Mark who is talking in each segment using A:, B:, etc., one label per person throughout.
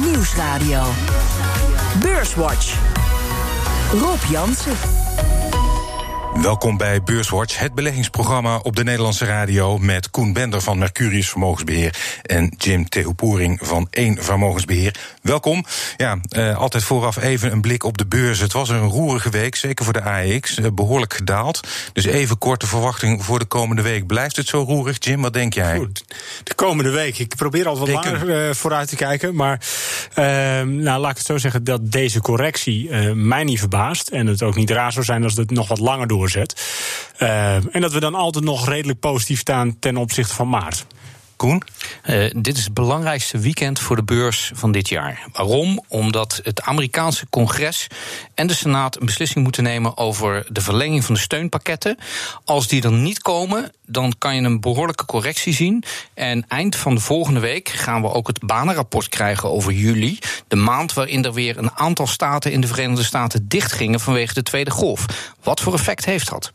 A: Nieuwsradio. Beurswatch. Rob Jansen.
B: Welkom bij Beurswatch, het beleggingsprogramma op de Nederlandse radio met Koen Bender van Mercurius Vermogensbeheer en Jim Tehoepoering van 1 Vermogensbeheer. Welkom. Ja, uh, altijd vooraf even een blik op de beurs. Het was een roerige week, zeker voor de AEX, uh, behoorlijk gedaald. Dus even korte verwachting voor de komende week. Blijft het zo roerig, Jim? Wat denk jij?
C: Goed, de komende week. Ik probeer al wat langer uh, vooruit te kijken, maar ehm, nou, laat ik het zo zeggen dat deze correctie mij niet verbaast en het ook niet raar zou zijn als het nog wat langer door Uh, en dat we dan altijd nog redelijk positief staan ten opzichte van maart.
D: Uh, dit is het belangrijkste weekend voor de beurs van dit jaar. Waarom? Omdat het Amerikaanse congres en de Senaat een beslissing moeten nemen over de verlenging van de steunpakketten. Als die er niet komen, dan kan je een behoorlijke correctie zien. En eind van de volgende week gaan we ook het banenrapport krijgen over juli. De maand waarin er weer een aantal staten in de Verenigde Staten dichtgingen vanwege de tweede golf. Wat voor effect heeft dat?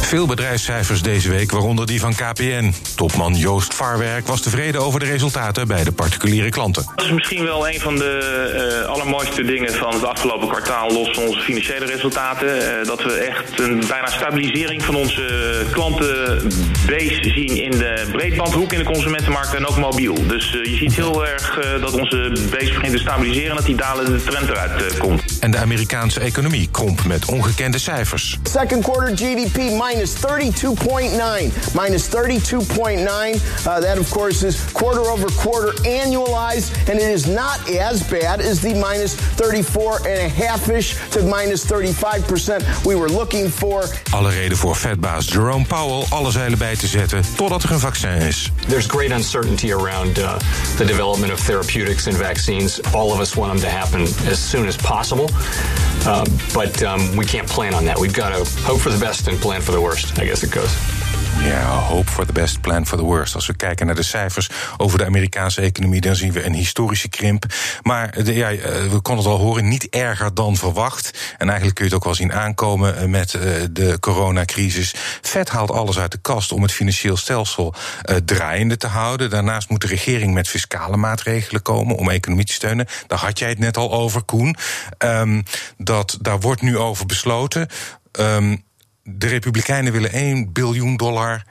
B: Veel bedrijfscijfers deze week, waaronder die van KPN. Topman Joost Varwerk was tevreden over de resultaten bij de particuliere klanten.
E: Dat is misschien wel een van de uh, allermooiste dingen van het afgelopen kwartaal, los van onze financiële resultaten. Uh, dat we echt een bijna stabilisering van onze klantenbase zien in de breedbandhoek in de consumentenmarkt en ook mobiel. Dus uh, je ziet heel erg dat onze base begint te stabiliseren en dat die dalende trend eruit komt.
B: En de Amerikaanse economie kromp met ongekende cijfers.
F: Second quarter GDP minus 32.9. Minus 32.9. Uh, that, of course, is quarter over quarter annualized, and it is not as bad as the minus 34 and a half ish to minus 35% we were looking for.
B: Alle reden voor Fedbaas Jerome Powell alle zeilen bij te zetten totdat er een vaccin is.
G: There's great uncertainty around uh, the development of therapeutics and vaccines. All of us want them to happen as soon as possible. Uh, but um, we can't plan on that. We've got to hope for the best and plan for the worst, I guess it goes.
B: Ja, hope for the best, plan for the worst. Als we kijken naar de cijfers over de Amerikaanse economie, dan zien we een historische krimp. Maar de, ja, we konden het al horen, niet erger dan verwacht. En eigenlijk kun je het ook wel zien aankomen met de coronacrisis. Vet haalt alles uit de kast om het financieel stelsel draaiende te houden. Daarnaast moet de regering met fiscale maatregelen komen om economie te steunen. Daar had jij het net al over, Koen. Um, dat, daar wordt nu over besloten. Um, de Republikeinen willen 1 biljoen dollar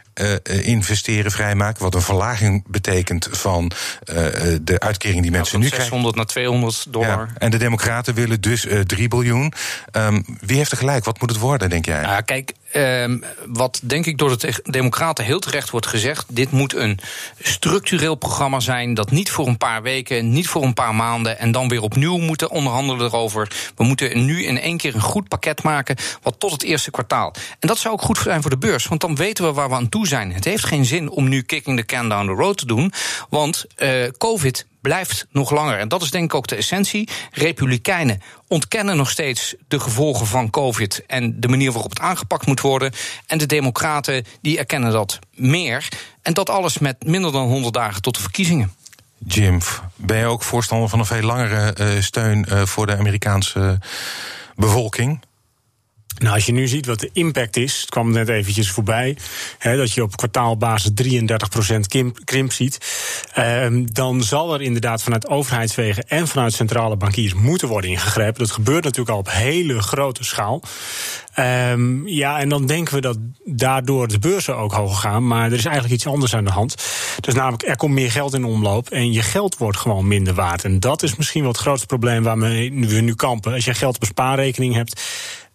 B: investeren, vrijmaken. Wat een verlaging betekent van uh, de uitkering die mensen
D: ja,
B: nu
D: 600 krijgen. 600 naar 200 dollar.
B: Ja, en de Democraten willen dus 3 biljoen. Um, wie heeft er gelijk? Wat moet het worden, denk jij?
D: Ja, kijk, Um, wat denk ik door de Democraten heel terecht wordt gezegd: dit moet een structureel programma zijn. Dat niet voor een paar weken, niet voor een paar maanden. en dan weer opnieuw moeten onderhandelen erover. We moeten nu in één keer een goed pakket maken. wat tot het eerste kwartaal. En dat zou ook goed zijn voor de beurs, want dan weten we waar we aan toe zijn. Het heeft geen zin om nu kicking the can down the road te doen. Want uh, COVID blijft nog langer. En dat is denk ik ook de essentie. Republikeinen ontkennen nog steeds de gevolgen van COVID en de manier waarop het aangepakt moet worden. En de Democraten die erkennen dat meer. En dat alles met minder dan 100 dagen tot de verkiezingen.
B: Jim, ben je ook voorstander van een veel langere uh, steun uh, voor de Amerikaanse bevolking?
C: Nou, als je nu ziet wat de impact is, het kwam net eventjes voorbij, hè, dat je op kwartaalbasis 33% krimp, ziet, eh, dan zal er inderdaad vanuit overheidswegen en vanuit centrale bankiers moeten worden ingegrepen. Dat gebeurt natuurlijk al op hele grote schaal. Um, ja, en dan denken we dat daardoor de beurzen ook hoger gaan. Maar er is eigenlijk iets anders aan de hand. Dus namelijk, er komt meer geld in omloop en je geld wordt gewoon minder waard. En dat is misschien wel het grootste probleem waarmee we nu kampen. Als je geld op een spaarrekening hebt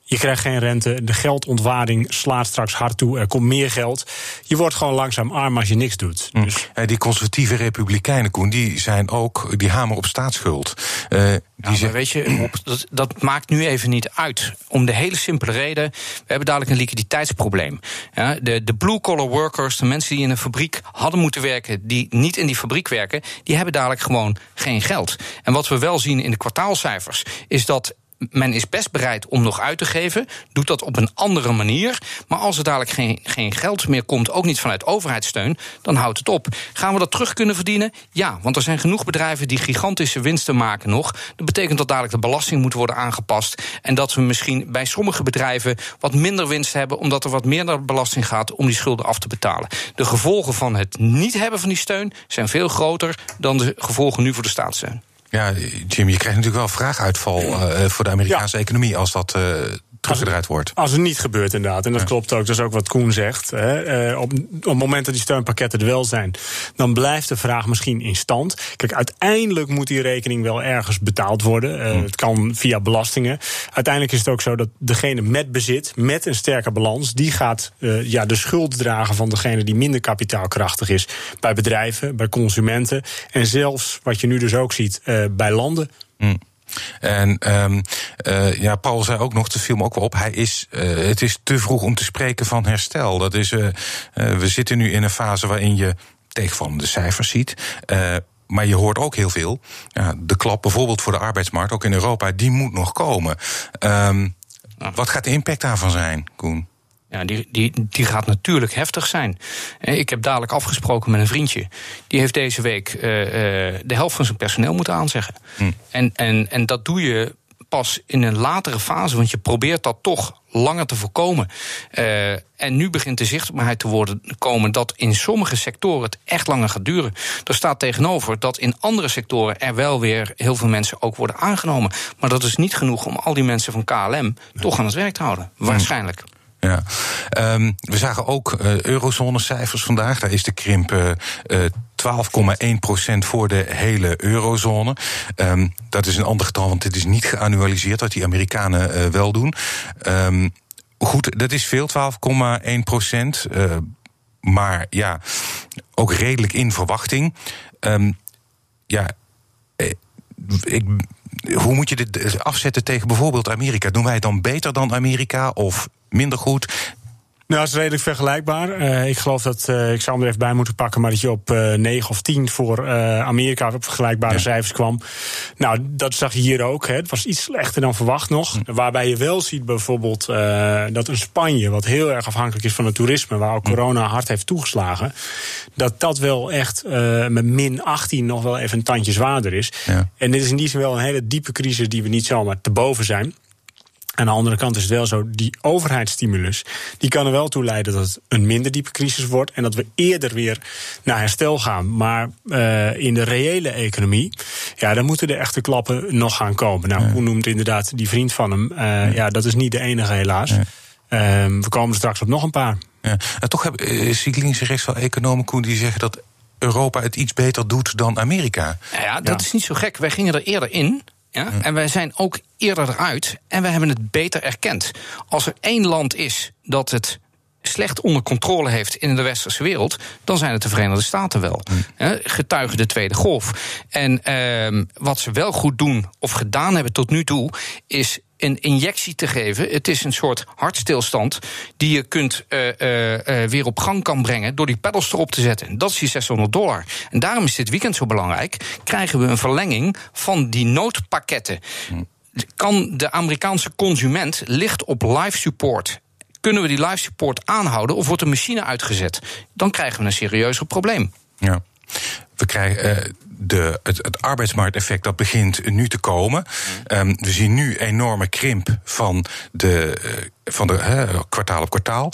C: je krijgt geen rente. De geldontwaarding slaat straks hard toe. Er komt meer geld. Je wordt gewoon langzaam arm als je niks doet.
B: Mm. Dus. die conservatieve republikeinen, Koen, die zijn ook die hamer op staatsschuld.
D: Uh, die ja, weet je, dat, dat, maakt nu even niet uit. Om de hele simpele reden: we hebben dadelijk een liquiditeitsprobleem. Ja, de, de blue-collar workers, de mensen die in een fabriek hadden moeten werken, die niet in die fabriek werken, die hebben dadelijk gewoon geen geld. En wat we wel zien in de kwartaalcijfers, is dat men is best bereid om nog uit te geven, doet dat op een andere manier. Maar als er dadelijk geen, geen geld meer komt, ook niet vanuit overheidssteun, dan houdt het op. Gaan we dat terug kunnen verdienen? Ja, want er zijn genoeg bedrijven die gigantische winsten maken nog. Dat betekent dat dadelijk de belasting moet worden aangepast. En dat we misschien bij sommige bedrijven wat minder winst hebben, omdat er wat meer naar belasting gaat om die schulden af te betalen. De gevolgen van het niet hebben van die steun zijn veel groter dan de gevolgen nu voor de staatssteun.
B: Ja, Jim, je krijgt natuurlijk wel vraaguitval uh, voor de Amerikaanse economie als dat uh, teruggedraaid wordt.
C: Als het niet gebeurt, inderdaad. En dat klopt ook. Dat is ook wat Koen zegt. Hè. Uh, op, op het moment dat die steunpakketten er wel zijn, dan blijft de vraag misschien in stand. Kijk, uiteindelijk moet die rekening wel ergens betaald worden. Uh, Het kan via belastingen. Uiteindelijk is het ook zo dat degene met bezit, met een sterke balans, die gaat uh, ja, de schuld dragen van degene die minder kapitaalkrachtig is. Bij bedrijven, bij consumenten. En zelfs, wat je nu dus ook ziet, bij landen.
B: Mm. En um, uh, ja, Paul zei ook nog, te viel me ook wel op, hij is, uh, het is te vroeg om te spreken van herstel. Dat is, uh, we zitten nu in een fase waarin je tegenvallende cijfers ziet. maar je hoort ook heel veel. Ja, de klap bijvoorbeeld voor de arbeidsmarkt, ook in Europa, die moet nog komen. Um, wat gaat de impact daarvan zijn, Koen?
D: Ja, die, die, die gaat natuurlijk heftig zijn. Ik heb dadelijk afgesproken met een vriendje. Die heeft deze week uh, uh, de helft van zijn personeel moeten aanzeggen. Hm. En, en, en dat doe je pas in een latere fase, want je probeert dat toch langer te voorkomen. Uh, en nu begint de zichtbaarheid te worden komen dat in sommige sectoren het echt langer gaat duren. Er staat tegenover dat in andere sectoren er wel weer heel veel mensen ook worden aangenomen. Maar dat is niet genoeg om al die mensen van KLM toch aan het werk te houden. Waarschijnlijk.
B: Ja. Um, we zagen ook uh, eurozonecijfers vandaag. Daar is de krimp uh, uh, 12,1% voor de hele eurozone. Um, dat is een ander getal, want dit is niet geannualiseerd, wat die Amerikanen wel doen. Um, goed, dat is veel, 12,1%. maar ja, ook redelijk in verwachting. ja, eh, hoe moet je dit afzetten tegen bijvoorbeeld Amerika? Doen wij het dan beter dan Amerika of minder goed?
C: Nou, dat is redelijk vergelijkbaar. Uh, ik geloof dat, uh, ik zou hem er even bij moeten pakken, maar dat je op uh, eh, 9 of 10 voor Amerika op vergelijkbare ja. cijfers kwam. Nou, dat zag je hier ook. Hè. Het was iets slechter dan verwacht nog. Hm. Waarbij je wel ziet bijvoorbeeld dat een Spanje, wat heel erg afhankelijk is van het toerisme, waar ook hm. corona hard heeft toegeslagen, dat dat wel echt met min 18 nog wel even een tandje zwaarder is. Ja. En dit is in die zin wel een hele diepe crisis die we niet zomaar te boven zijn. Aan de andere kant is het wel zo, die overheidsstimulus, die kan er wel toe leiden dat het een minder diepe crisis wordt en dat we eerder weer naar herstel gaan. Maar uh, in de reële economie, ja, dan moeten de echte klappen nog gaan komen. Nou, hoe noemt inderdaad die vriend van hem? Uh, ja. ja. dat is niet de enige helaas. Ja. Uh, we komen straks op nog een paar.
B: Ja. En toch heb, uh, zie ik links en rechts wel economen, Koen, die zeggen dat Europa het iets beter doet dan Amerika.
D: Ja, ja dat is niet zo gek. Wij gingen er eerder in. Ja? En wij zijn ook eerder eruit en we hebben het beter erkend. Als er één land is dat het slecht onder controle heeft in de westerse wereld, dan zijn het de Verenigde Staten wel. Mm. Getuigen de Tweede Golf. En uh, wat ze wel goed doen of gedaan hebben tot nu toe, is een injectie te geven. Het is een soort hartstilstand die je kunt uh, uh, weer op gang kan brengen door die pedals erop te zetten. Dat is die 600 dollar. En daarom is dit weekend zo belangrijk. Krijgen we een verlenging van die noodpakketten. Kan de Amerikaanse consument licht op live support kunnen we die live support aanhouden of wordt de machine uitgezet? Dan krijgen we een serieuzer probleem.
B: Ja. We krijgen. Uh, de, het, het, arbeidsmarkteffect dat begint nu te komen. Um, we zien nu enorme krimp van de, uh, van de uh, kwartaal op kwartaal.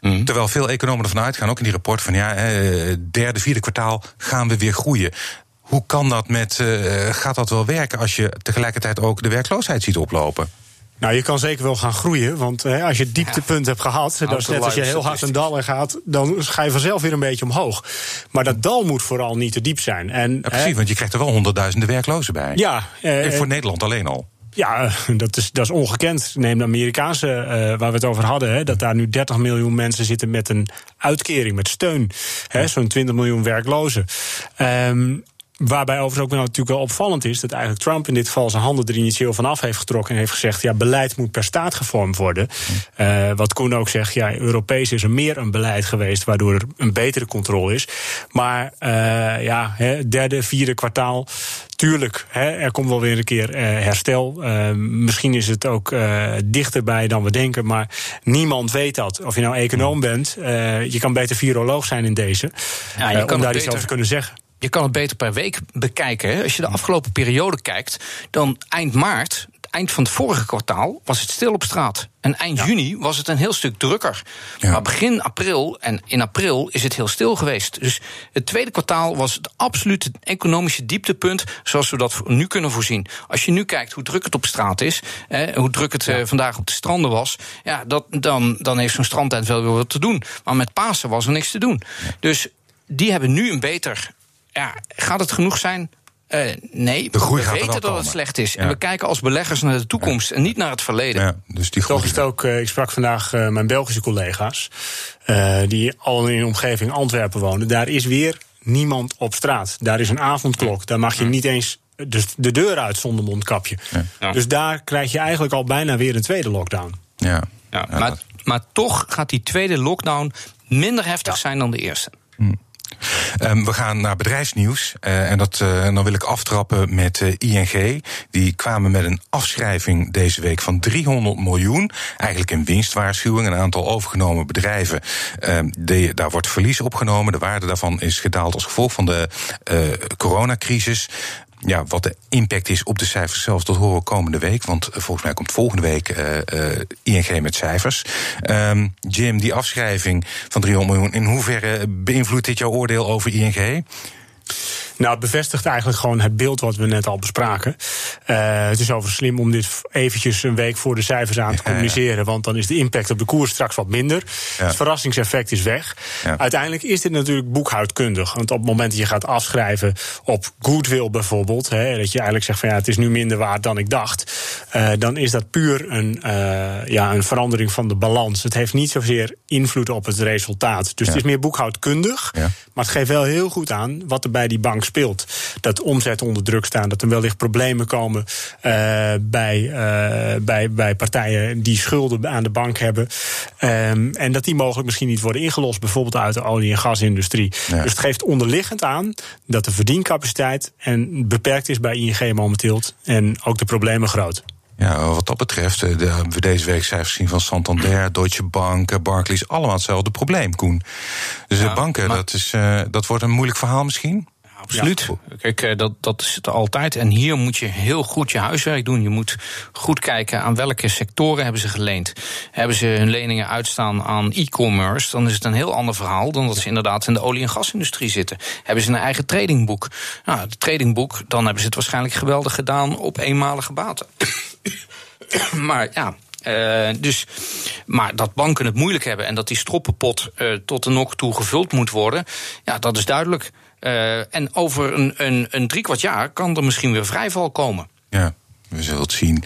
B: Mm. Terwijl veel economen ervan uitgaan, ook in die rapport, van ja, uh, derde, vierde kwartaal gaan we weer groeien. Hoe kan dat met, gaat dat wel werken als je tegelijkertijd ook de werkloosheid ziet oplopen?
C: Nou, je kan zeker wel gaan groeien. Want hè, als je het dieptepunt hebt gehad, is net als je heel hard een dal in gaat, dan ga je vanzelf weer een beetje omhoog. Maar dat dal moet vooral niet te diep zijn. En,
B: ja, precies, hè, want je krijgt er wel honderdduizenden werklozen bij.
C: Ja.
B: Eh, voor Nederland alleen al.
C: Ja, dat is, dat is ongekend. Neem de Amerikaanse, uh, waar we het over hadden, hè, dat daar nu 30 miljoen mensen zitten met een uitkering, met steun. Zo'n 20 miljoen werklozen. Um, Waarbij overigens ook natuurlijk wel opvallend is dat eigenlijk Trump in dit geval zijn handen er initieel vanaf heeft getrokken en heeft gezegd: ja, beleid moet per staat gevormd worden. Uh, wat Koen ook zegt, ja, Europees is er meer een beleid geweest waardoor er een betere controle is. Maar uh, ja, he, derde, vierde kwartaal. Tuurlijk, hè, er komt wel weer een keer uh, herstel. Uh, misschien is het ook uh, dichterbij dan we denken, maar niemand weet dat. Of je nou econoom bent, je kan beter viroloog zijn in deze. Ja, je kan om daar iets over te kunnen zeggen
D: je kan het beter per week bekijken. Als je de afgelopen periode kijkt, dan eind maart eind van het vorige kwartaal was het stil op straat. En eind juni was het een heel stuk drukker. Maar begin april en in april is het heel stil geweest. Dus het tweede kwartaal was het absolute economische dieptepunt, zoals we dat nu kunnen voorzien. Als je nu kijkt hoe druk het op straat is, eh, hoe druk het eh, vandaag op de stranden was, ja, dat, dan, dan heeft zo'n strandtent wel weer wat te doen. Maar met Pasen was er niks te doen. Dus die hebben nu een beter. Ja, gaat het genoeg zijn? Uh, nee,
B: de groei
D: we
B: gaat
D: weten dat het slecht is. En we kijken als beleggers naar de toekomst en niet naar het verleden. Ja,
C: dus die Toch is het ook, uh, ik sprak vandaag uh, mijn Belgische collega's... die al in de omgeving Antwerpen wonen. Daar is weer niemand op straat. Daar is een avondklok. Daar mag je niet eens dus de deur uit zonder mondkapje. Ja. Dus daar krijg je eigenlijk al bijna weer een tweede lockdown.
D: Ja. ja maar, maar toch gaat die tweede lockdown minder heftig zijn dan de eerste. Hm.
B: Um, we gaan naar bedrijfsnieuws. Uh, en dat, uh, dan wil ik aftrappen met uh, ING. Die kwamen met een afschrijving deze week van 300 miljoen. Eigenlijk een winstwaarschuwing. Een aantal overgenomen bedrijven. De, daar wordt verlies opgenomen. De waarde daarvan is gedaald als gevolg van de coronacrisis ja, wat de impact is op de cijfers zelf, dat horen we komende week. Want eh, volgens mij komt volgende week uh, uh, ING met cijfers. Um, Jim, die afschrijving van 300 miljoen, in hoeverre beïnvloedt dit jouw oordeel over ING?
C: Nou, het bevestigt eigenlijk gewoon het beeld wat we net al bespraken. Uh, het is over slim om dit eventjes een week voor de cijfers aan te communiceren. Want dan is de impact op de koers straks wat minder. Het verrassingseffect is weg. Uiteindelijk is dit natuurlijk boekhoudkundig. Want op het moment dat je gaat afschrijven op goodwill bijvoorbeeld. Hè, dat je eigenlijk zegt van ja, het is nu minder waard dan ik dacht. Uh, dan is dat puur een, uh, ja, een verandering van de balans. Het heeft niet zozeer invloed op het resultaat. Dus het is meer boekhoudkundig. Maar het geeft wel heel goed aan wat er bij die bank speelt. Dat omzet onder druk staan, dat er wellicht problemen komen uh, bij, uh, bij, bij partijen die schulden aan de bank hebben. Um, en dat die mogelijk misschien niet worden ingelost, bijvoorbeeld uit de olie- en gasindustrie. Dus het geeft onderliggend aan dat de verdiencapaciteit en beperkt is bij ING momenteel. En ook de problemen groot.
B: Ja, wat dat betreft, eh, de, hebben we deze week cijfers zien van Santander, Deutsche Bank, Barclays, allemaal hetzelfde probleem, Koen. Dus de banken, dat, is, uh, dat wordt een moeilijk verhaal misschien?
D: Absoluut. Kijk, eh, dat, dat is het altijd. En hier moet je heel goed je huiswerk doen. Je moet goed kijken aan welke sectoren hebben ze geleend. Hebben ze hun leningen uitstaan aan e-commerce, dan is het een heel ander verhaal dan dat ze inderdaad in de olie- en gasindustrie zitten. Hebben ze een eigen tradingboek? Nou, het tradingboek, dan hebben ze het waarschijnlijk geweldig gedaan op eenmalige baten. maar ja, uh, dus, maar dat banken het moeilijk hebben en dat die stroppenpot uh, tot de nok toe gevuld moet worden, ja, dat is duidelijk. Uh, en over een, een, een driekwart jaar kan er misschien weer vrijval komen.
B: Ja. We zullen het zien.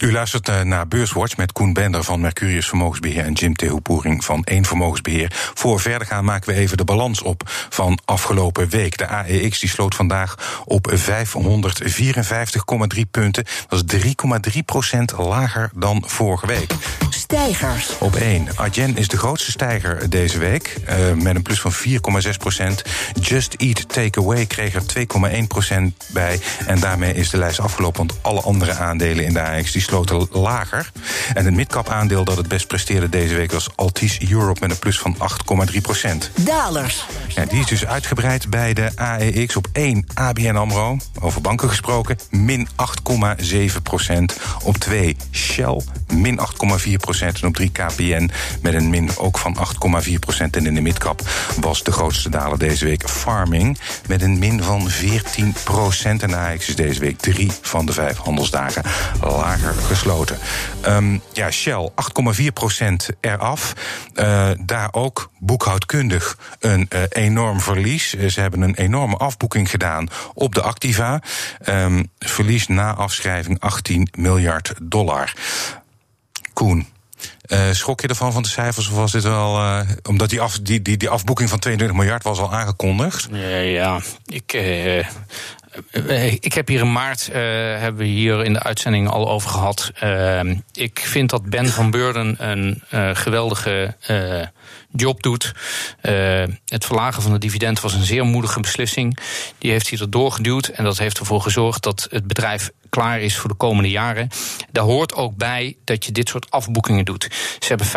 B: U luistert eh, naar Beurswatch met Koen Bender van Mercurius Vermogensbeheer en Jim Theopoering van Eén Vermogensbeheer. Voor verder gaan maken we even de balans op van afgelopen week. De AEX die sloot vandaag op 554,3 punten. Dat is 3,3 procent lager dan vorige week.
A: Stijgers.
B: Op 1. Adyen is de grootste stijger deze week uh, met een plus van 4,6 procent. Just Eat Takeaway kreeg er 2,1 procent bij. En daarmee is de lijst afgelopen, want alle andere aandelen in de AX die sloten lager. En het midcap aandeel dat het best presteerde deze week was Altis Europe met een plus van 8,3 procent.
A: Dalers.
B: Ja, die is dus uitgebreid bij de AEX op 1 ABN AMRO, over banken gesproken, min 8,7 procent. Op 2 Shell, min 8,4 procent. En op 3 KPN met een min ook van 8,4 procent. En in de midcap was de grootste daler deze week Farming met een min van 14 procent. En de AEX is deze week 3 van de 5 handelsdagen dagen lager gesloten. Um, ja, Shell 8,4% eraf. Uh, daar ook boekhoudkundig een uh, enorm verlies. Eh, ze hebben een enorme afboeking gedaan op de Activa. Um, verlies na afschrijving 18 miljard dollar. Koen, uh, schrok je ervan van de cijfers? Of was dit wel. Uh, omdat die, af, die, die, die afboeking van 22 miljard was al aangekondigd?
D: Ja, ja. ik. Uh, ik heb hier in maart, uh, hebben we hier in de uitzending al over gehad. Uh, ik vind dat Ben van Beurden een uh, geweldige job doet. het verlagen van de dividend was een zeer moedige beslissing. Die heeft hij erdoor geduwd en dat heeft ervoor gezorgd dat het bedrijf klaar is voor de komende jaren. Daar hoort ook bij dat je dit soort afboekingen doet. Ze hebben 50%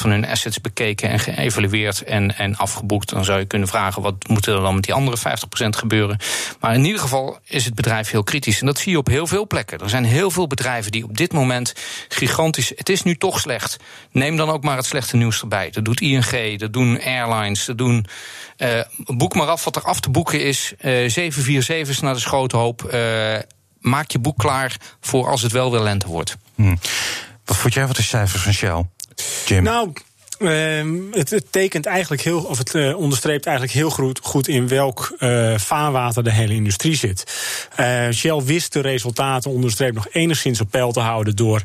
D: van hun assets bekeken en geëvalueerd en, en afgeboekt. Dan zou je kunnen vragen, wat moet er dan met die andere 50% gebeuren? Maar in ieder geval is het bedrijf heel kritisch. En dat zie je op heel veel plekken. Er zijn heel veel bedrijven die op dit moment gigantisch. Het is nu toch slecht. Neem dan ook maar het slechte nieuws erbij. Dat doet ING, dat doen airlines, dat doen. Uh, boek maar af wat er af te boeken is. Uh, 747's naar de schotenhoop. Uh, maak je boek klaar voor als het wel weer lente wordt.
B: Hmm. Wat vond jij wat de cijfers van Shell? Jim?
C: Nou, Ehm, het, tekent eigenlijk heel, of het uh, onderstreept eigenlijk heel goed, goed in welk uh, vaarwater de hele industrie zit. Uh, Shell wist de resultaten onderstreept nog enigszins op peil te houden door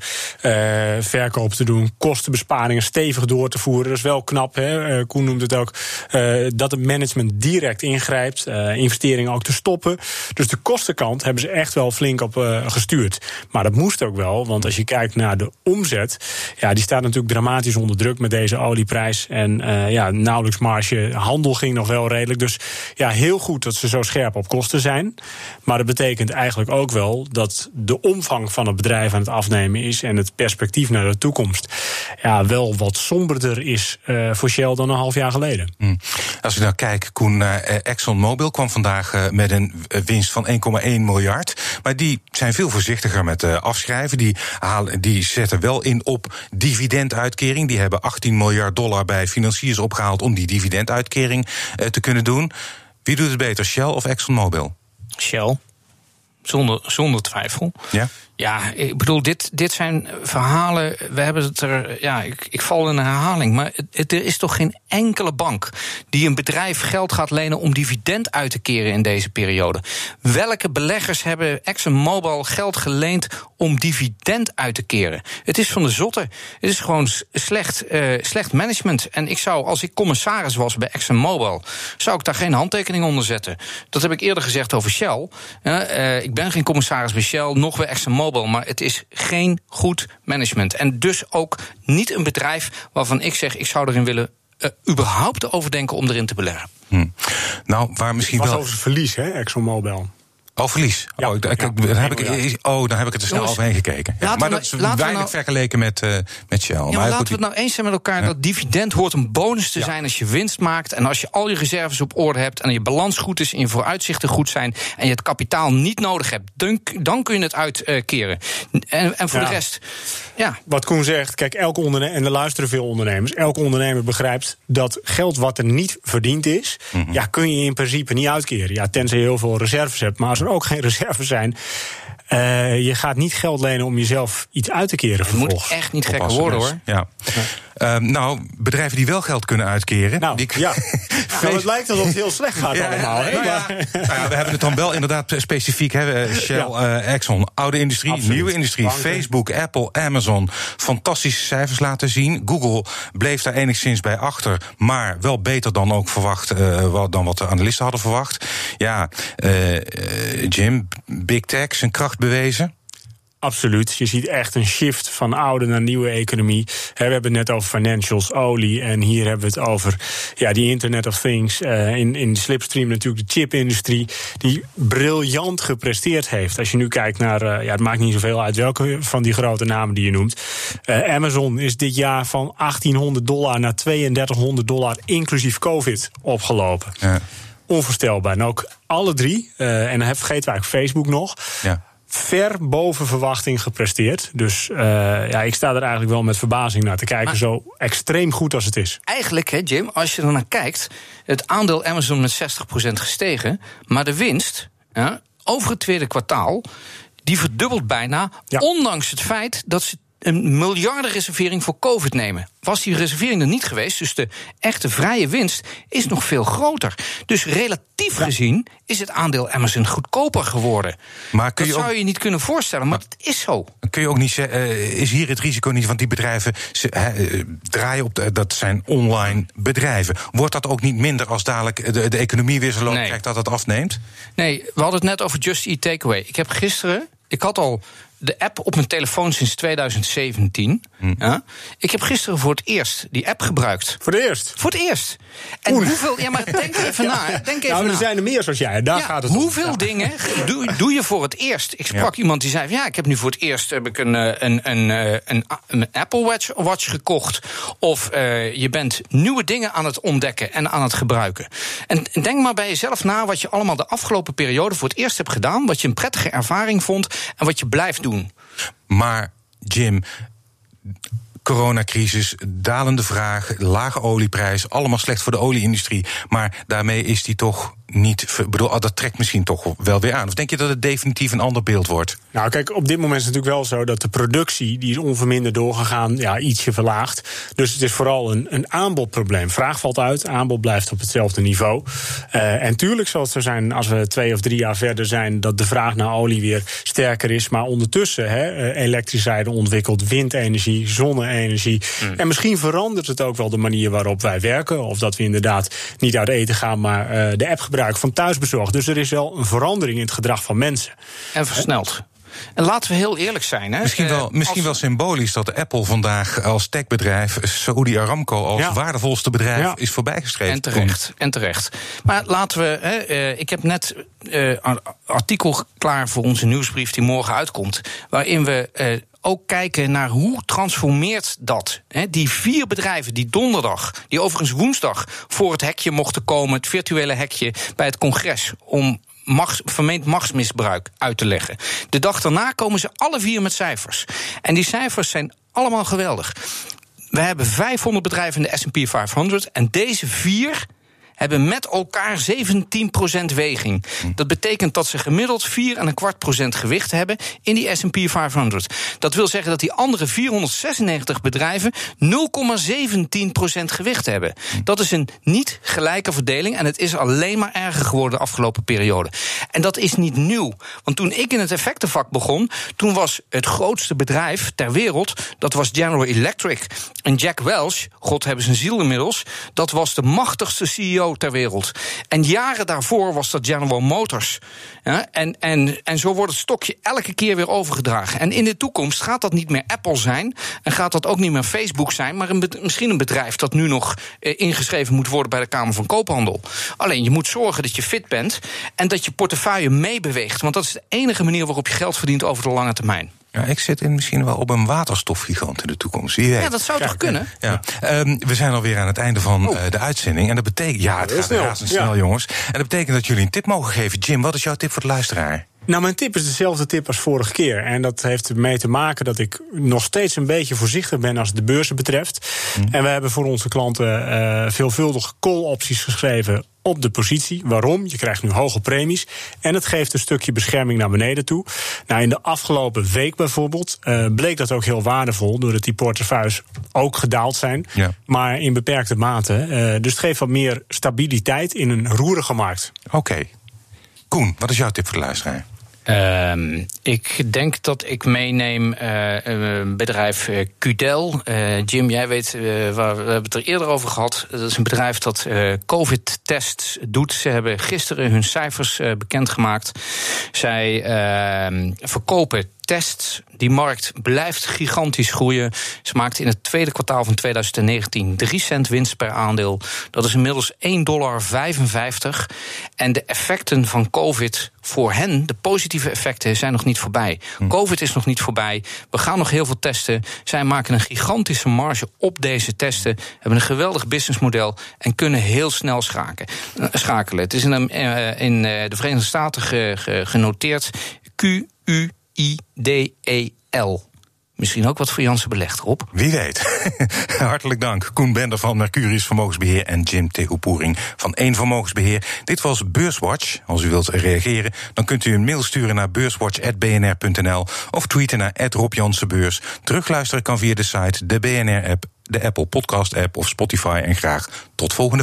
C: verkoop te doen, kostenbesparingen stevig door te voeren. Dat is wel knap, hè? Koen noemt het ook, dat het management direct ingrijpt, investeringen ook te stoppen. Dus de kostenkant hebben ze echt wel flink op gestuurd. Maar dat moest ook wel, want als je kijkt naar de omzet, ja, die staat natuurlijk dramatisch onder druk met deze olieprijs. En uh, ja, nauwelijks marge. Handel ging nog wel redelijk. Dus ja, heel goed dat ze zo scherp op kosten zijn. Maar dat betekent eigenlijk ook wel dat de omvang van het bedrijf aan het afnemen is. En het perspectief naar de toekomst. Ja, wel wat somberder is uh, voor Shell dan een half jaar geleden.
B: Hmm. Als ik nou kijk, Koen, uh, ExxonMobil kwam vandaag met een winst van 1,1 miljard. Maar die zijn veel voorzichtiger met afschrijven. Die, halen, die zetten wel in op dividenduitkering. Die hebben 18 miljard miljard dollar bij financiers opgehaald om die dividenduitkering uh, te kunnen doen. Wie doet het beter, Shell of ExxonMobil?
D: Shell. Zonder, zonder twijfel.
B: Ja?
D: Ja, ik bedoel, dit, dit zijn verhalen. We hebben het er. Ja, ik, ik val in een herhaling. Maar het, er is toch geen enkele bank die een bedrijf geld gaat lenen om dividend uit te keren in deze periode. Welke beleggers hebben ExxonMobil geld geleend om dividend uit te keren? Het is van de zotte. Het is gewoon slecht, uh, slecht management. En ik zou, als ik commissaris was bij ExxonMobil, zou ik daar geen handtekening onder zetten. Dat heb ik eerder gezegd over Shell. Uh, ik ben geen commissaris bij Shell, nog bij ExxonMobil maar het is geen goed management. En dus ook niet een bedrijf waarvan ik zeg, ik zou erin willen uh, überhaupt overdenken om erin te beleggen.
B: Hm. Nou, waar misschien
C: het was
B: wel.
C: over verlies, hè, ExxonMobil.
B: Oh, verlies.
C: Ja,
B: oh, ik,
C: ja,
B: heb ik, oh, dan heb ik het er snel
D: Jongens,
B: overheen gekeken. Ja, maar
D: we
B: dat is
D: laten we
B: weinig
D: nou-
B: vergeleken met, uh, met Shell.
D: Ja, maar
B: maar
D: laten
B: goed,
D: we het nou eens zijn met elkaar. Dat dividend hoort een bonus te zijn als je winst maakt. En als je al je reserves op orde hebt. En je balans goed is en je vooruitzichten goed zijn. En je het kapitaal niet nodig hebt. Dan, dan kun je het uitkeren. En, en voor
C: Ja.
D: de rest. Ja,
C: Wat Koen zegt, kijk, elke ondernemer, en er luisteren veel ondernemers, elke ondernemer begrijpt dat geld wat er niet verdiend is, ja, kun je in principe niet uitkeren. Ja, tenzij je heel veel reserves hebt. Maar als er ook geen reserves zijn, eh, je gaat niet geld lenen om jezelf iets uit te keren
D: het moet
C: vervolgens.
D: echt niet gekker worden
B: dus.
D: hoor.
B: Ja. Ehm, nou, bedrijven die wel geld kunnen uitkeren.
C: Nou,
B: die,
C: ja. Nou, het lijkt alsof het heel slecht gaat
B: Ja,
C: allemaal.
B: nou ja, nou ja, we hebben het dan wel inderdaad specifiek. Hè, eh, Shell, eh, Exxon, oude industrie,
C: Absoluut.
B: nieuwe industrie.
C: Banken.
B: Facebook, Apple, Amazon. Fantastische cijfers laten zien. Google bleef daar enigszins bij achter. Maar wel beter dan ook verwacht. eh, wat- dan wat de analisten hadden verwacht. Ja, Jim, Big Tech, zijn kracht bewezen.
C: Absoluut. Je ziet echt een shift van oude naar nieuwe economie. We hebben het net over financials, olie. En hier hebben we het over ja, die Internet of Things. eh, in, in Slipstream natuurlijk de chipindustrie. Die briljant gepresteerd heeft. Als je nu kijkt naar. eh, ja, het maakt niet zoveel uit welke van die grote namen die je noemt. Eh, Amazon is dit jaar van 1800 dollar naar 3200 dollar inclusief COVID opgelopen.
B: Ja.
C: Onvoorstelbaar. En ook alle drie. en dan vergeten we eigenlijk Facebook nog
B: Ja.
C: Ver boven verwachting gepresteerd. Dus eh, ja, ik sta er eigenlijk wel met verbazing naar te kijken.
D: Maar-
C: zo extreem goed als het is.
D: Eigenlijk, hè, Jim, als je er naar kijkt, het aandeel Amazon met 60% gestegen, maar de winst ja, over het tweede kwartaal, die verdubbelt bijna,
C: Ja.
D: ondanks het feit dat ze een miljardenreservering voor COVID nemen. Was die reservering er niet geweest, dus de echte vrije winst is nog veel groter. Dus relatief gezien is het aandeel Amazon goedkoper geworden.
B: Maar kun
D: dat
B: je
D: zou
B: ook-
D: je niet kunnen voorstellen, maar het is zo.
B: Kun je ook niet zeggen, eh, is hier het risico niet van die bedrijven ze, eh, draaien op, de, dat zijn online bedrijven. Wordt dat ook niet minder als dadelijk de, de economie weer zo loopt
D: Nee.
B: krijgt dat het afneemt?
D: Nee, we hadden het net over Just Eat Takeaway. Ik heb gisteren, ik had al de app op mijn telefoon sinds 2017.
C: Hm.
D: Ja? Ik heb gisteren voor het eerst die app gebruikt.
C: Voor het eerst?
D: Voor het eerst. En hoeveel. Ja, maar denk even na. Denk even
C: nou, er
D: na.
C: zijn er meer zoals jij. Daar
D: Ja,
C: gaat het om.
D: hoeveel dingen doe, doe je voor het eerst? Ik sprak iemand die zei: van, Ja, ik heb nu voor het eerst heb ik een, eh, een, een, eh, een, een Apple Watch, Watch gekocht. Of eh, je bent nieuwe dingen aan het ontdekken en aan het gebruiken. En denk maar bij jezelf na wat je allemaal de afgelopen periode voor het eerst hebt gedaan. Wat je een prettige ervaring vond en wat je blijft doen.
B: Maar Jim, coronacrisis, dalende vraag, lage olieprijs, allemaal slecht voor de olieindustrie. Maar daarmee is die toch niet. bedoel, ah, dat trekt misschien toch wel weer aan. Of denk je dat het definitief een ander beeld wordt?
C: Nou, kijk, op dit moment is het natuurlijk wel zo dat de productie, die is onverminderd doorgegaan, ja, ietsje verlaagd. Dus het is vooral een, een aanbodprobleem. Vraag valt uit, aanbod blijft op hetzelfde niveau. Eh, en tuurlijk zal het zo zijn als we twee of drie jaar verder zijn, dat de vraag naar olie weer sterker is. Maar ondertussen, hè, eh, elektriciteit ontwikkeld, windenergie, zonne-energie. En misschien verandert het ook wel de manier waarop wij werken. Of dat we inderdaad niet uit eten gaan, maar eh, de app gebruiken van thuisbezorgd. Dus er is wel een verandering in het gedrag van mensen.
D: En versneld. En laten we heel eerlijk zijn. Hè?
B: Misschien,
D: Eh,
B: wel, misschien
D: als-
B: wel symbolisch dat Apple vandaag als techbedrijf Saudi Aramco als
C: Ja.
B: waardevolste bedrijf
C: Ja.
B: is voorbijgestreven.
D: En terecht, en terecht. Maar laten we. Hè, eh, ik heb net eh, een artikel klaar voor onze nieuwsbrief die morgen uitkomt. Waarin we. eh, ook kijken naar hoe transformeert dat. Hè, die vier bedrijven die donderdag, die overigens woensdag voor het hekje mochten komen, het virtuele hekje bij het congres, om machts, vermeend machtsmisbruik uit te leggen. De dag daarna komen ze alle vier met cijfers. En die cijfers zijn allemaal geweldig. We hebben 500 bedrijven in de SP 500 en deze vier hebben met elkaar 17% weging. Dat betekent dat ze gemiddeld 4 en een kwart procent gewicht hebben in die S&P 500. Dat wil zeggen dat die andere 496 bedrijven 0,17% gewicht hebben. Dat is een niet gelijke verdeling en het is alleen maar erger geworden de afgelopen periode. En dat is niet nieuw, want toen ik in het effectenvak begon, toen was het grootste bedrijf ter wereld, dat was General Electric. En Jack Welch, God hebben zijn ziel inmiddels, dat was de machtigste CEO ter wereld. En jaren daarvoor was dat General Motors. En, en, en zo wordt het stokje elke keer weer overgedragen. En in de toekomst gaat dat niet meer Apple zijn. En gaat dat ook niet meer Facebook zijn. Maar een, misschien een bedrijf dat nu nog eh, ingeschreven moet worden bij de Kamer van Koophandel. Alleen je moet zorgen dat je fit bent. En dat je portefeuille meebeweegt. Want dat is de enige manier waarop je geld verdient over de lange termijn.
B: Ja, ik zit in misschien wel op een waterstofgigant in de toekomst. Wie weet.
D: Ja, dat zou toch kunnen?
B: Ja, ehm, we zijn alweer aan het einde van eh, de uitzending. En dat betekent. Ja, het gaat
C: snel.
B: razendsnel,
C: Ja.
B: jongens. En dat betekent dat jullie een tip mogen geven. Jim, wat is jouw tip voor de luisteraar?
C: Nou, mijn tip is dezelfde tip als vorige keer. En dat heeft ermee te maken dat ik nog steeds een beetje voorzichtig ben als het de beurzen betreft. En we hebben voor onze klanten eh, veelvuldig call-opties geschreven op de positie. Waarom? Je krijgt nu hoge premies. En het geeft een stukje bescherming naar beneden toe. Nou, in de afgelopen week bijvoorbeeld eh, bleek dat ook heel waardevol. Doordat die portefeuilles ook gedaald zijn.
B: Ja.
C: Maar in beperkte mate. Eh, dus het geeft wat meer stabiliteit in een roerige markt.
B: Oké. Koen, wat is jouw tip voor de luisteraar?
D: Ehm, ik denk dat ik meeneem een bedrijf eh, Qdel. Jim, jij weet, waar, we hebben het er eerder over gehad. Dat is een bedrijf dat COVID-tests doet. Ze hebben gisteren hun cijfers bekendgemaakt. Zij ehm, verkopen tests. Die markt blijft gigantisch groeien. Ze maakte in het tweede kwartaal van 2019 3 cent winst per aandeel. Dat is inmiddels 1,55 dollar. En de effecten van COVID voor hen, de positieve effecten, zijn nog niet voorbij. COVID is nog niet voorbij. We gaan nog heel veel testen. Zij maken een gigantische marge op deze testen. Hebben een geweldig businessmodel en kunnen heel snel schaken, eh, schakelen. Het is in, eh, in eh, de Verenigde Staten ge- ge- Q-U-I-D-E-L. Misschien ook wat voor Jansen belegd, Rob.
B: Wie weet. Hartelijk dank. Koen Bender van Mercurius Vermogensbeheer en Jim Tehoepoering van Eén Vermogensbeheer. Dit was Beurswatch. Als u wilt reageren, dan kunt u een mail sturen naar beurswatch.bnr.nl of tweeten naar Rob Jansenbeurs. Terugluisteren kan via de site, de BNR-app, de Apple Podcast-app of Spotify. En graag tot volgende week.